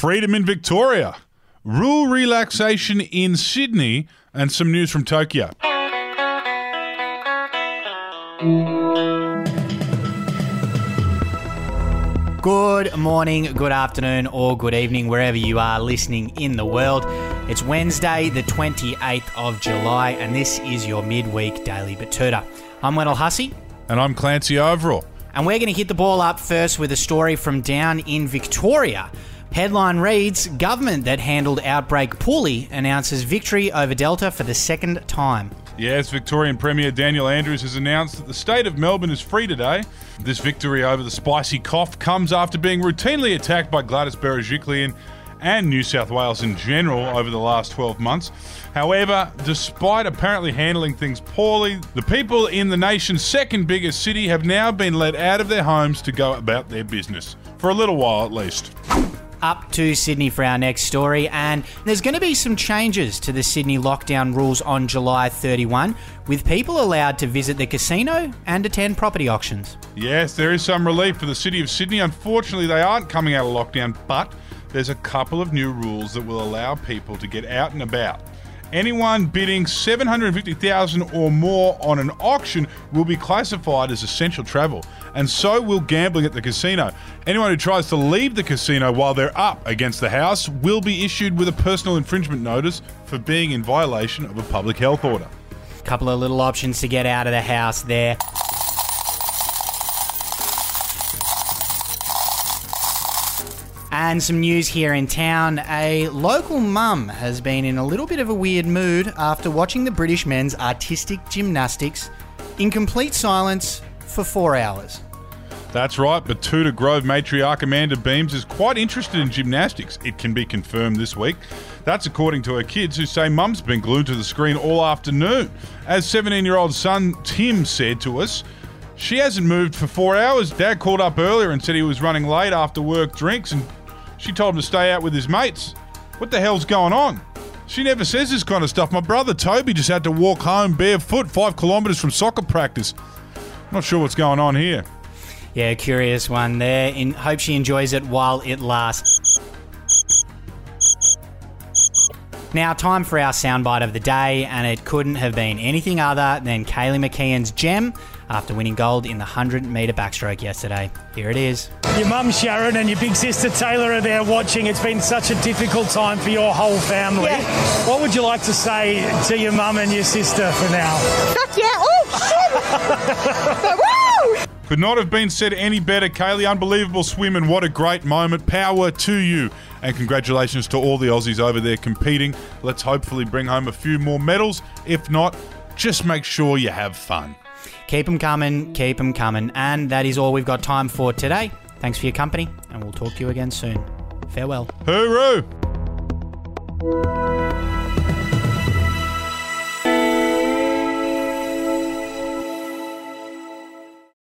freedom in Victoria, rule relaxation in Sydney, and some news from Tokyo. Good morning, good afternoon, or good evening, wherever you are listening in the world. It's Wednesday, the 28th of July, and this is your midweek daily Betoota. I'm Wendell Hussey, And I'm Clancy Overell. and we're going to hit the ball up first with a story from down in Victoria. Headline reads Government that handled outbreak poorly announces victory over Delta for the second time. Yes, Victorian Premier Daniel Andrews has announced that the state of Melbourne is free today. This victory over the spicy cough comes after being routinely attacked by Gladys Berejiklian and New South Wales in general over the last 12 months. However, despite apparently handling things poorly, the people in the nation's second biggest city have now been let out of their homes to go about their business. For a little while at least. Up to Sydney for our next story, and there's going to be some changes to the Sydney lockdown rules on July 31, with people allowed to visit the casino and attend property auctions. Yes, there is some relief for the city of Sydney. Unfortunately, they aren't coming out of lockdown, but there's a couple of new rules that will allow people to get out and about. Anyone bidding 750,000 or more on an auction will be classified as essential travel, and so will gambling at the casino. Anyone who tries to leave the casino while they're up against the house will be issued with a personal infringement notice for being in violation of a public health order. Couple of little options to get out of the house there. And some news here in town. A local mum has been in a little bit of a weird mood after watching the British men's artistic gymnastics in complete silence for four hours. That's right, Betoota Grove matriarch Amanda Beams is quite interested in gymnastics. It can be confirmed this week. That's according to her kids, who say mum's been glued to the screen all afternoon. As 17 year old son Tim said to us, she hasn't moved for four hours. Dad called up earlier and said he was running late after work drinks, and she told him to stay out with his mates. What the hell's going on? She never says this kind of stuff. My brother Toby just had to walk home barefoot five kilometres from soccer practice. Not sure what's going on here. Yeah, curious one there. In hope she enjoys it while it lasts. Now, time for our soundbite of the day, and it couldn't have been anything other than Kaylee McKeown's gem after winning gold in the 100 metre backstroke yesterday. Here it is. Your mum Sharon and your big sister Taylor are there watching. It's been such a difficult time for your whole family. What would you like to say to your mum and your sister for now? Fuck yeah! Oh shit! Could not have been said any better, Kaylee. Unbelievable swim, and what a great moment. Power to you. And congratulations to all the Aussies over there competing. Let's hopefully bring home a few more medals. If not, just make sure you have fun. Keep them coming, keep them coming. And that is all we've got time for today. Thanks for your company, and we'll talk to you again soon. Farewell. Hooroo!